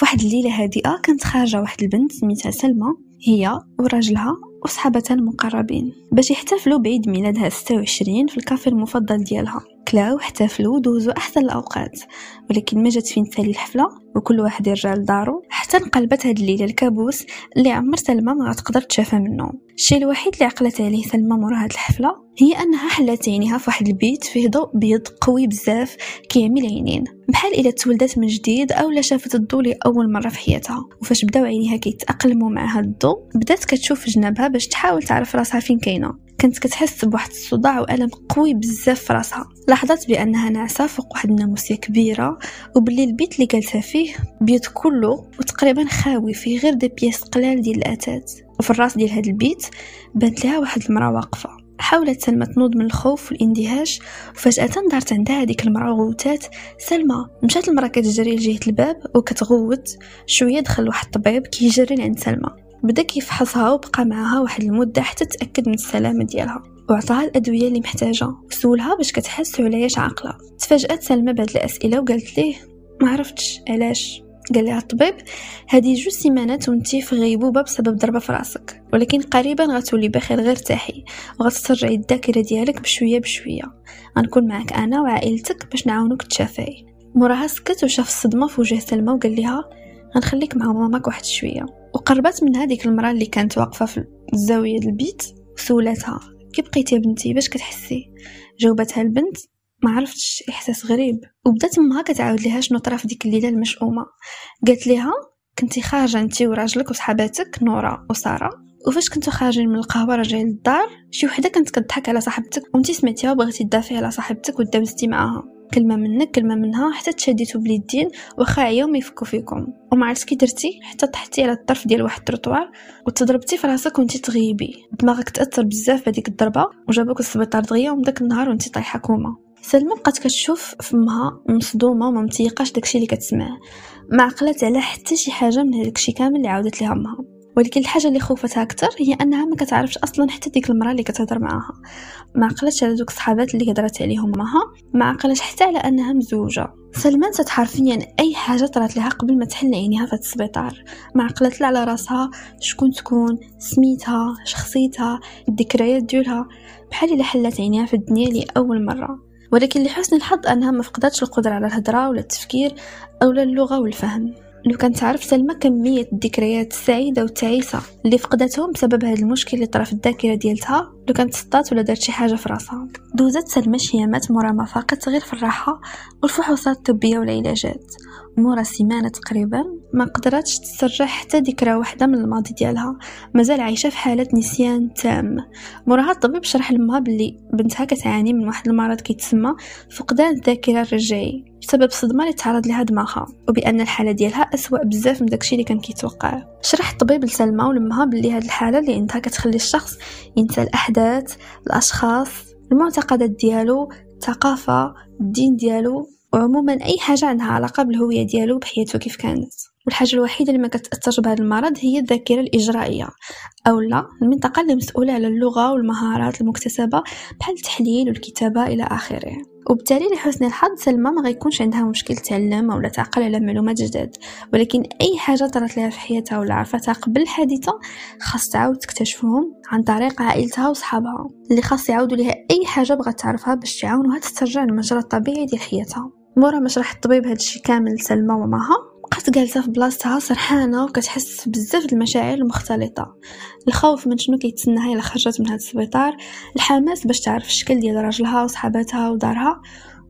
فواحد الليلة هادئة كانت خارجة واحد البنت سميتها سلمى هي وراجلها وصحابتها المقربين باش يحتفلوا بعيد ميلادها 26 في الكافي المفضل ديالها. كلاو احتفلوا ودوزوا أحسن الأوقات ولكن ما جات فين تالي الحفلة؟ وكل واحد يرجع لدارو حتى انقلبت هاد الليلة الكابوس اللي عمر سلمى ما غتقدر تشافى منه. الشيء الوحيد اللي عقلت عليه سلمى مورا هاد الحفلة هي أنها حلات عينيها في واحد البيت فيه ضوء بيض قوي بزاف كيعمي العينين بحال إلا تولدت من جديد أو لا شافت الضوء لأول مرة في حياتها. وفاش بداو عينيها كيتأقلموا مع هاد الضوء بدات كتشوف جنابها باش تحاول تعرف راسها فين كاينة. كانت كتحس بواحد الصداع وألم قوي بزاف في راسها. لاحظت بأنها ناعسه فوق واحد الناموسية كبيرة وباللي البيت اللي جالسه فيه بيت كله وتقريبا خاوي فيه غير دي بياس قلال ديال الأتات. وفي الراس ديال هاد البيت بانت لها واحد المرأة واقفة. حاولت سلمى تنوض من الخوف والإندهاش وفجأة دارت عندها هذيك المرأة وغوتات. سلمى مشات المرأة كتجري لجهة الباب وكتغوت شوية دخل واحد الطبيب كيجري لعند سلمى. بدا كيفحصها وبقى معاها واحد المدة حتى تأكد من السلامة ديالها. وعطاها الأدوية اللي محتاجة. وسولها باش كتحس وعلاش عاقلة. تفاجأت سلمى بهاد الأسئلة وقالت ليه ما عرفتش. علاش؟ قال لها الطبيب هذه جوج سيمانات وانتي في غيبوبة بسبب ضربة في راسك. ولكن قريبا غتولي بخير غير تاحي وغتسترجعي الذاكرة ديالك بشوية بشوية. غنكون معك أنا وعائلتك باش نعاونوك تشافي. موراها سكت وشاف الصدمة في وجه سلمى وقال لها غنخليك مع ماماك واحد شوية. وقربت من هذيك المرأة اللي كانت واقفة في الزاوية البيت وسولتها كي بقيتي يا بنتي؟ باش كتحسي؟ جاوبتها البنت ما عرفتش إحساس غريب. وبدات أمها كتعاود ليها شنو طرا في ديك الليلة المشؤومة. قالت ليها كنتي خارجة انت وراجلك وصحاباتك نورا وسارة. وفاش كنتو خارجين من القهوة راجعين للدار شي وحدة كانت كتضحك على صاحبتك وانت سمعتيها وبغيتي تدافعي على صاحبتك ودابزتي معاها. كلمة منك كلمة منها حتى تشديتو باليدين واخا عياو ما يفكوا فيكم. وما عرفتش كي درتي حتى طحتي على الطرف ديال واحد التروطوار وتضربتي في راسك وانت تغيبي. دماغك تأثر بزاف بهذيك الضربة وجابوك السبيطار دغيا ومن داك النهار وانت طايحة كوما. سلمى بقات كتشوف فمها مصدومة وما متيقاش داكشي اللي كتسمع ما عقلت على حتى شي حاجة من هاداكشي كامل اللي عاودت ليها أمها. ولكن الحاجة اللي خوفتها أكثر هي أنها ما كتعرفش أصلا حتى ديك المرأة اللي كتهضر معاها. ما عقلتش على دوك الصحابات اللي هضرت عليهم معها ما عقلتش حتى على أنها مزوجة. سلمى نسات حرفيا أي حاجة طرات لها قبل ما تحل عينيها في السبيطار. ما عقلت لا على راسها شكون تكون سميتها شخصيتها الذكريات ديالها بحال إلا حلت عينيها في الدنيا لأول مرة. ولكن لحسن الحظ أنها ما فقدتش القدرة على الهضرة ولا التفكير أو اللغة والفهم. لو كانت تعرف سلمى كمية الذكريات السعيدة والتعيسة اللي فقدتهم بسبب هذا المشكل اللي طرا في الذاكرة ديالتها. لو كانت صدات ولا دارت شي حاجة في راسها. دوزت سلمى شيامات مورا ما فاقت غير في الراحة والفحوصات الطبية والعلاجات. مورا سيمانة تقريبا ما قدرتش تسترجع حتى ذكرى واحدة من الماضي ديالها. مازال عايشة في حالة نسيان تام. موراها الطبيب شرح لمها بلي بنتها كتعاني من واحد المرض كيتسمى فقدان الذاكرة الرجعي بسبب صدمة اللي تعرض لها دماغها وبأن الحالة ديالها أسوأ بزاف من داكشي اللي كان كيتوقع. شرح الطبيب لسلمى ولمها بلي هاد الحالة اللي عندها كتخلي الشخص ينسى الأحداث الأشخاص المعتقدات ديالو الثقافة الدين ديالو. وعموما أي حاجة عندها علاقة بالهوية ديالو بحياته كيف كانت. والحاجة الوحيدة اللي ما كتأثرش بهذا المرض هي الذاكرة الإجرائية أو لا المنطقة اللي مسؤولة على اللغة والمهارات المكتسبة بحال التحليل والكتابة إلى آخره. وبالتالي لحسن الحظ سلمى ما غيكونش عندها مشكل تعلم أو تعقل على معلومات جداد. ولكن أي حاجة طرات لها في حياتها ولا عرفتها قبل الحادثه خاص تعاود تكتشفهم عن طريق عائلتها وصحابها اللي خاص يعاودوا لها أي حاجة بغات تعرفها باش تعاونها تسترجع المجرى الطبيعي ديال حياتها. مورا ما شرح الطبيب هادشي كامل لسلمى وماها بقات جالسة في بلاصتها سرحانة وكتحس بزاف المشاعر المختلطة. الخوف من شنو كيتسناها إلا خرجت من هذا السبيطار الحماس باش تعرف الشكل ديال راجلها وصحاباتها ودارها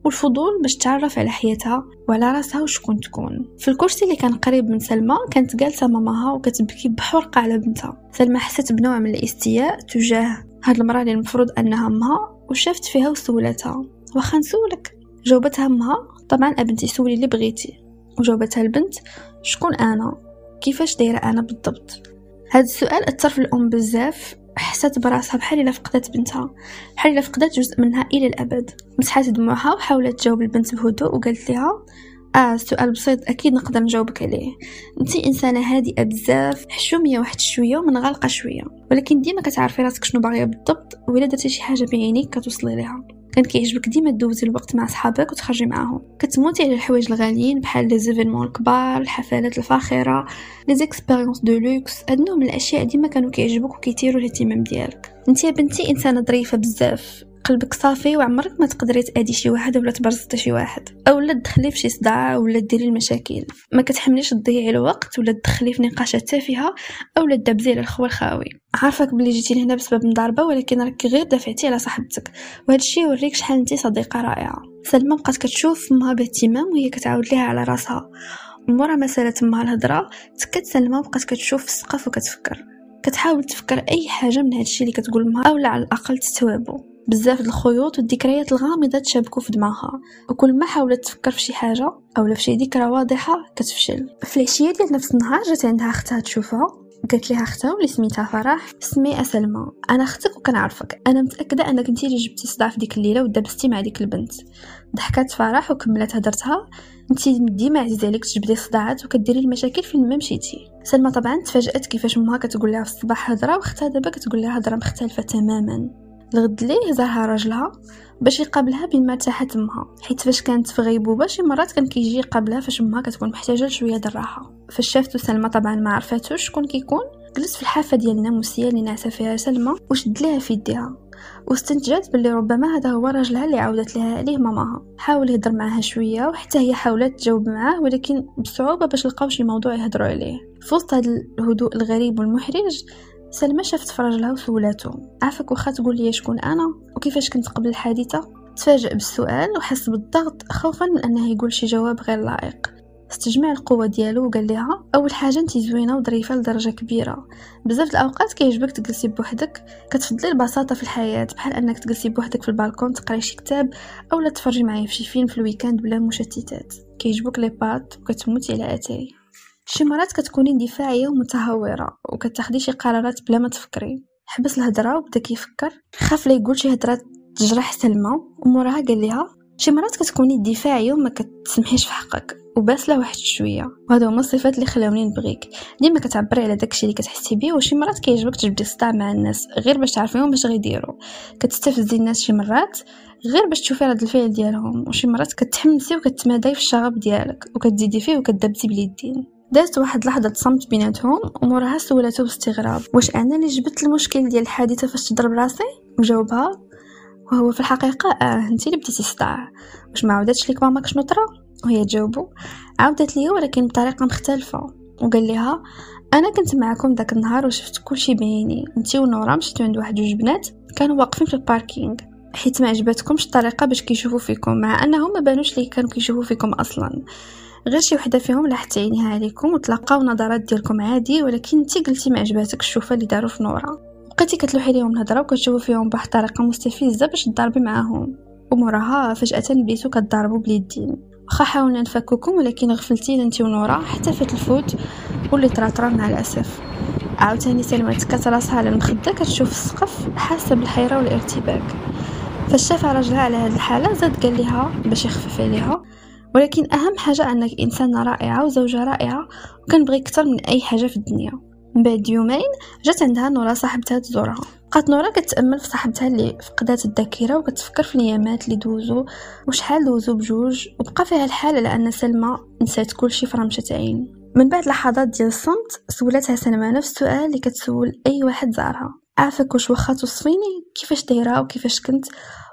والفضول باش تعرف على حياتها وعلى راسها وشكون تكون. في الكرسي اللي كان قريب من سلمى كانت جالسة ماماها وكتبكي بحرقه على بنتها. سلمى حست بنوع من الاستياء تجاه هاد المرأة اللي المفروض أنها أمها وشافت فيها وسولتها. واخا نسولك؟ جاوبتها أمها. طبعا أبنتي سولي اللي بغيتي. وجاوبتها البنت شكون أنا؟ كيفاش دايرة أنا بالضبط؟ هذا السؤال أثر في الأم بزاف. حست براسها بحال إلا فقدت بنتها. بحال إلا فقدت جزء منها إلى الأبد. مسحات دموعها وحاولت تجاوب البنت بهدوء وقالت لها آه السؤال بسيط أكيد نقدر نجاوبك عليه. انت إنسانة هادئة بزاف حشومية واحد شوية ومنغلقة شوية. ولكن ديما كتعرفي راسك شنو باغية بالضبط ولا درتي شي حاجة بعينيك كتوصلي ليها كان كيعجبك ديما دوزي الوقت مع صحابك وتخرجي معاهم. كتموتي على الحوايج الغاليين بحال les événements الكبار الحفلات الفاخرة les expériences de luxe. من الأشياء ديما كانوا كيعجبوك وكيثيروا الاهتمام ديالك. انت يا بنتي إنسانة ظريفة بزاف. قلبك صافي وعمرك ما تقدري تادي شي واحد ولا تبرزطي شي واحد. اولا تدخلي في شي صداع ولا ديري المشاكل. ما كتحمليش تضيعي الوقت ولا تدخلي في نقاشات تافهه اولا تدبزي على الخوى الخاوي. عارفك بلي جيتي لهنا بسبب مضاربة ولكن راك غير دافعتي على صاحبتك. وهذا الشيء يوريك شحال انت صديقة رائعة. سلمى بقات كتشوف أمها باهتمام وهي كتعاود ليها على راسها. مورا ما سالت أمها الهضرة تكت سلمى بقات كتشوف السقف وكتفكر. كتحاول تفكر أي حاجة من هادشي اللي كتقول امها اولا على الأقل تستوعبو. بزاف الخيوط والذكريات الغامضة تشابكوا في دماغها. وكل ما حاولت تفكر في شي حاجة أو في شي ذكرى واضحة كتفشل. في العشية ديال نفس النهار جات عندها أختها تشوفها. قالت لها أختها واللي سميتها فرح سمي أسلمى. أنا أختك وكنعرفك. أنا متأكدة أنك انت اللي جبتي صداع في ديك الليلة ودبستي مع ديك البنت. ضحكات فرح وكملت هدرتها. انت ديما عزيز عليك تجبدي صداعات وكديري المشاكل فين ما مشيتي. سلمى طبعا تفاجأت كيفاش امها كتقول لها في الصباح هضره وأختها دابا كتقول لها هضره مختلفة تماما. الغد ليه زارها راجلها باش يقابلها بين ما ارتاحت امها حيت فاش كانت في غيبوبة شي مرات كان كيجي يقابلها فاش امها كتكون محتاجة لشوية د الراحة. فاش شافتو سلمى طبعا ما عرفاتوش شكون كيكون جلس في الحافة ديال الناموسيه اللي ناعسه فيها سلمى وشد ليها في يديها. واستنتجت باللي ربما هذا هو راجلها اللي عاودت لها عليه ماماها. حاول يهضر معاها شوية وحتى هي حاولت تجاوب معاه ولكن بصعوبة باش لقاو شي موضوع يهضروا عليه. في وسط هذا الهدوء الغريب والمحرج سلمى شافت في راجلها وسولاتو عافاك واخا تقول لي شكون أنا؟ وكيفاش كنت قبل الحادثة؟ تفاجأ بالسؤال وحس بالضغط خوفا من أنه يقول شي جواب غير لائق. استجمع القوة ديالو وقال لها أول حاجة انت زوينة وظريفة لدرجة كبيرة. بزاف الأوقات كيعجبك تجلسي بوحدك. كتفضلي البساطة في الحياة بحال أنك تجلسي بوحدك في البالكون تقراي شي كتاب اولا تفرجي معايا في شي فيلم في ال weekend بلا مشتتات. كيعجبوك les pâtes وكتموتي على اتاي شي مرات كتكوني اندفاعية ومتهورة وكتاخدي شي قرارات بلا ما تفكري. حبس الهضره وبدا كيفكر. خاف لا يقول شي هضره تجرح سلمى وموراها قال لها شي مرات كتكوني دفاعيه وما كتسمحيش في حقك وباسله واحد شوية. وهذا هما الصفات اللي خلاوني نبغيك. ديما كتعبري على داكشي اللي كتحسي بيه وشي مرات كيعجبك تجبدي الصداع مع الناس غير باش تعرفيهم باش غيديروا كتستفزي الناس شي مرات غير باش تشوفي رد الفعل ديالهم. وشي مرات كتحمسي وكتماداي في الشغب ديالك وكتزيدي فيه وكتدبسي باليدين دازت واحد لحظة صمت بيناتهم وموراها سولته باستغراب. واش أنا اللي جبت المشكل ديال الحادثة فاش تضرب راسي؟ وجاوبها وهو في الحقيقة آه انتي اللي بديتي صداع واش ما عاودتش ليك ماماك شنو طرا؟ وهي تجاوبو عاودت ليا ولكن بطريقة مختلفة. وقال لها أنا كنت معكم داك النهار وشفت كلشي بعيني. انتي ونورا مشيتو عند واحد جوج بنات كانوا واقفين في الباركينغ. حيت ما عجبتكمش الطريقة باش كيشوفوا فيكم مع أنهم ما بانوش لي كانوا كيشوفوا فيكم أصلا. غير شي وحدة فيهم لاحت عينيها عليكم. وتلقاو نظرات ديالكم عادي ولكن انت قلتي ما عجباتك الشوفة اللي داروا في نورا. بقيتي كتلوحي ليهم الهضرة وكتشوفوا فيهم بواحد الطريقة مستفزة باش تضربي معاهم. وموراها فجأة بديتو كتضربوا باليدين واخا حاولنا نفككم ولكن غفلتينا انت ونورا حتى فات الفوت واللي طرا مع الأسف. عاوتاني سلمى تكات راسها على المخدة كتشوف السقف حاسة بالحيرة والارتباك. فاش شاف راجلها على هاد الحالة زاد قال لها باش يخفف عليها. ولكن أهم حاجة أنك إنسانة رائعة وزوجة رائعة وكنبغي أكثر من أي حاجة في الدنيا. من بعد يومين جات عندها نورا صاحبتها تزورها. بقات نورا كتأمل في صاحبتها اللي فقدات الذاكرة وكتفكر في الايامات اللي دوزو وشحال دوزو بجوج وبقى فيها الحال لأن سلمى نسات كلشي في رمشه عين من بعد لحظات ديال الصمت سولتها سلمى نفس السؤال اللي كتسول أي واحد زارها. عافاك واش واخا توصفيني؟ كيفاش دايرة؟ وكيفاش كنت؟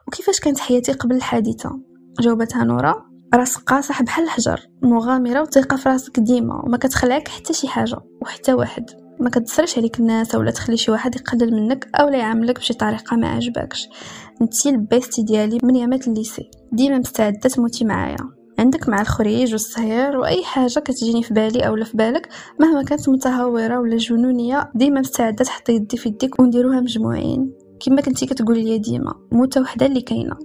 وكيفاش كانت حياتي قبل الحادثة؟ جاوبتها نورا راسك قاصح بحال الحجر مغامرة وثقه في راسك ديما وما كتخلعك حتى شي حاجة وحتى واحد. ما كتصرش عليك الناس ولا تخلي شي واحد يقلل منك أو لا يعاملك بشي طريقة ما عجبكش. انتي ال bestie ديالي من ايامات ال lycée. ديما مستعدة تموتي معايا. عندك مع الخريج والسهير وأي حاجة كتجيني في بالي اولا في بالك مهما كانت متهورة ولا جنونية ديما مستعدة تحطي يدي في يديك ونديروها مجموعين. كما كنتي كتقولي لي ديما موتة وحدة اللي كاينة.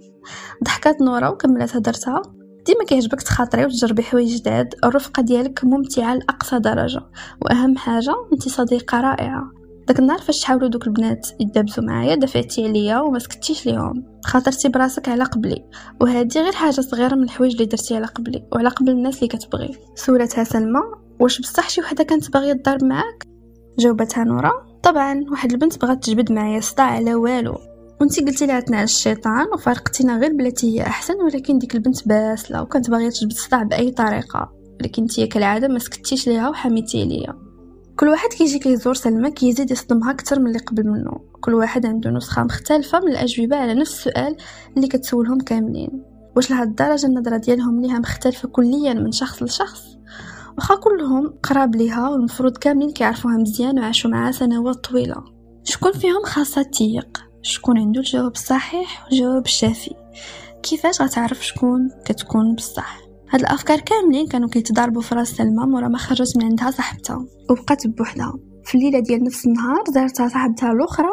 ضحكات نورا وكملت هدرتها ديما كيعجبك تخاطري وتجربي حوايج جداد الرفقة ديالك ممتعة لأقصى درجة وأهم حاجة انت صديقة رائعة. داك النهار فاش حاولوا دوك البنات يدابزوا معايا دفعتي عليا وما سكتيش ليهم. خاطرتي براسك على قبلي وهذه غير حاجة صغيرة من الحوايج اللي درتي على قبلي وعلى قبل الناس اللي كتبغي. سولتها سلمى واش بصح شي وحدة كانت باغية تضرب معاك؟ جاوبتها نورا. طبعا واحد البنت بغات تجبد معايا صداع على والو. وانتي قلتي لها تنعس الشيطان وفارقتينا غير بلاتي هي أحسن ولكن ديك البنت باسله وكانت باغية تجبد الصداع بأي طريقة. ولكن انتي كالعادة ما سكتيش ليها وحميتي ليا. كل واحد كيجي كيزور سلمى كيزيد يصدمها أكثر من اللي قبل منه. كل واحد عنده نسخة مختلفة من الأجوبة على نفس السؤال اللي كتسولهم كاملين. واش لهاد الدرجة النظرة ديالهم ليها مختلفة كليا من شخص لشخص؟ واخا كلهم قراب ليها والمفروض كاملين كيعرفوها مزيان وعاشوا معاها سنوات طويلة. شكون فيهم خاصها تيق؟ شكون عنده الجواب الصحيح والجواب الشافي. كيفاش غتعرف شكون كتكون بصح؟ هاد الأفكار كاملين كانوا كيتضاربوا في راس سلمى مورا ما خرجت من عندها صاحبتها وبقات بوحدها. في الليلة ديال نفس النهار زارتها صاحبتها الأخرى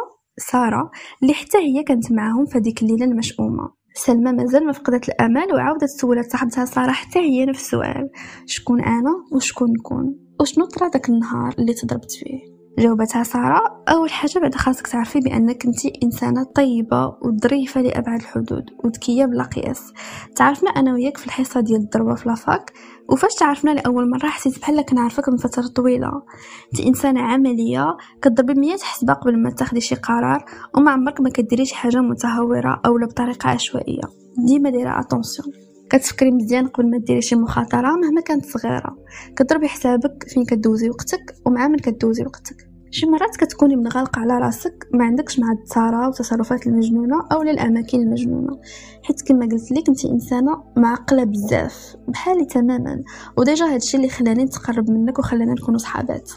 سارة اللي حتى هي كانت معاهم في هذيك الليلة المشؤومة. سلمى مازال ما فقدت الأمل وعاودت سولت صاحبتها سارة حتى هي نفس السؤال شكون أنا وشكون نكون وشنو طرا داك النهار اللي تضربت فيه؟ جاوبتها سارة أول حاجة بعد خاصك تعرفي بأنك أنت إنسانة طيبة وظريفة لأبعد الحدود وذكية بلا قياس. تعرفنا أنا وياك في الحصة ديال الدرجة في la fac وفاش تعرفنا لأول مرة حسيت بحال كنعرفك من فترة طويلة. أنت إنسانة عملية كتضربي مية حسبة قبل ما تاخدي شي قرار وما عمرك ما كديريش حاجة متهورة أو بطريقة عشوائية. ديما دايرة attention كتفكري مزيان قبل ما ديري شي مخاطرة مهما كانت صغيرة. كضربي حسابك فين كدوزي وقتك ومع من كدوزي وقتك. شي مرات كتكوني منغلقة على راسك ما عندكش مع الهضرة وتصرفات المجنونة أو الاماكن المجنونة. حيت كما قلت لك انت إنسانة معقلة بزاف بحالي تماما. وديجا هادشي اللي خلاني نتقرب منك وخلاني نكونوا صحابات.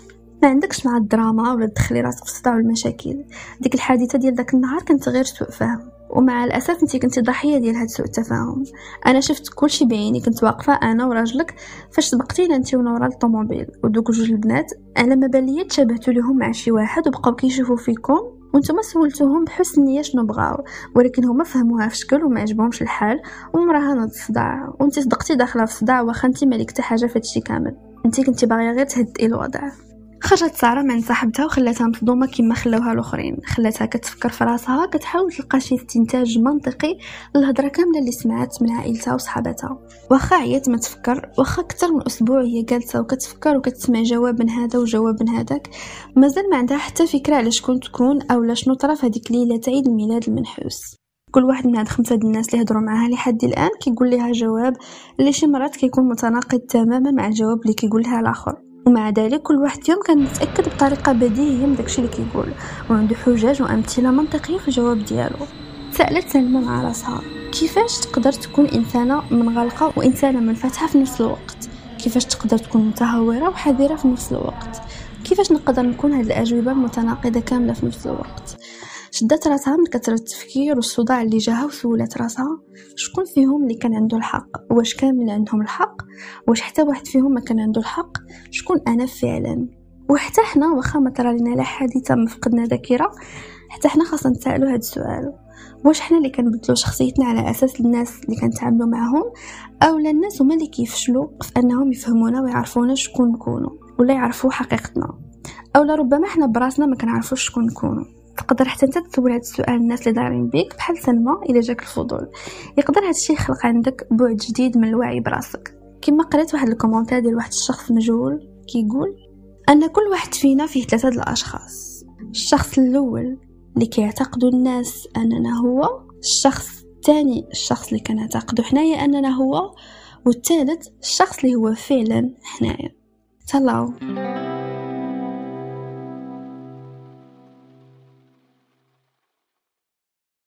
ما عندكش مع الدراما ولا تدخلي راسك في الصداع والمشاكل ديك الحادثة ديال داك النهار كانت غير سوء فهم. ومع الأسف انت كنتي ضحية ديال هاد سوء التفاهم. أنا شفت كلشي بعيني كنت واقفة أنا وراجلك فاش سبقتينا انت ونورا الطوموبيل. ودوك جوج البنات أنا ما بالي تشابهتوا لهم مع شي واحد وبقاو كيشوفوا فيكم وأنتم سولتوهم بحسن نية شنو بغاو. ولكن هما فهموها في شكل وما عجبهمش الحال ومراهنة الصداع وانت صدقتي داخلة في الصداع واخا انت مالك حتى حاجة في هادشي كامل. انت كنتي باغية غير تهدئي الوضع. خرجت سارة من صاحبتها وخلاتها مصدومة كما خلاوها الأخرين. خلاتها كتفكر في راسها كتحاول تلقى شي استنتاج منطقي للهضرة كاملة اللي سمعت من عائلتها وصحاباتها. واخا عيات ما تفكر واخا أكثر من أسبوع هي جالسة وكتفكر وكتسمع جواب من هذا وجواب من هذاك. مازال ما عندها حتى فكرة على شكون تكون أو شنو طرا هذيك ليلة عيد الميلاد المنحوس. كل واحد من هاد خمسة الناس اللي هضروا معاها لحد الآن كيقول لها جواب اللي شي مرات كيكون متناقض تماما مع الجواب اللي كيقول لها الآخر. ومع ذلك كل واحد فيهم كان متاكد بطريقة بديهية من داكشي اللي كيقول. وعنده حجج وأمثلة منطقية في الجواب ديالو. سألت سلمى مع راسها. كيفاش تقدر تكون إنسانة منغلقة وإنسانة منفتحة في نفس الوقت؟ كيفاش تقدر تكون متهورة وحذرة في نفس الوقت؟ كيفاش نقدر نكون هاد الأجوبة المتناقضه كاملة في نفس الوقت؟ شدت راسها من كثرة التفكير والصداع اللي جاها وسولت راسها. شكون فيهم اللي كان عنده الحق؟ واش كامل عندهم الحق؟ واش حتى واحد فيهم ما كان عنده الحق؟ شكون أنا فعلا؟ وحتى حنا واخا ما طرا لا حادثة ما فقدنا ذاكرة حتى حنا خاصنا نسالو هذا السؤال. واش حنا اللي كنبدلو شخصيتنا على أساس الناس اللي كنتعاملوا معاهم؟ أو الناس هما اللي كيفشلوا في أنهم يفهمونا ويعرفونا شكون نكونوا ولا يعرفوا حقيقتنا؟ أو ربما حنا براسنا ما كنعرفوش شكون نكونوا. تقدر حتى انت تسول هذا السؤال الناس اللي دايرين بيك بحال سلمى إلا جاك الفضول. يقدر هذا الشيء يخلق عندك بعد جديد من الوعي براسك. كما قريت واحد ال commentaire ديال واحد الشخص مجهول كيقول أن كل واحد فينا فيه ثلاثة الأشخاص. الشخص الأول اللي كيعتقدوا الناس أننا هو الشخص الثاني الشخص اللي كنعتقدوا حنايا أننا هو والثالث الشخص اللي هو فعلا حنايا. تلاو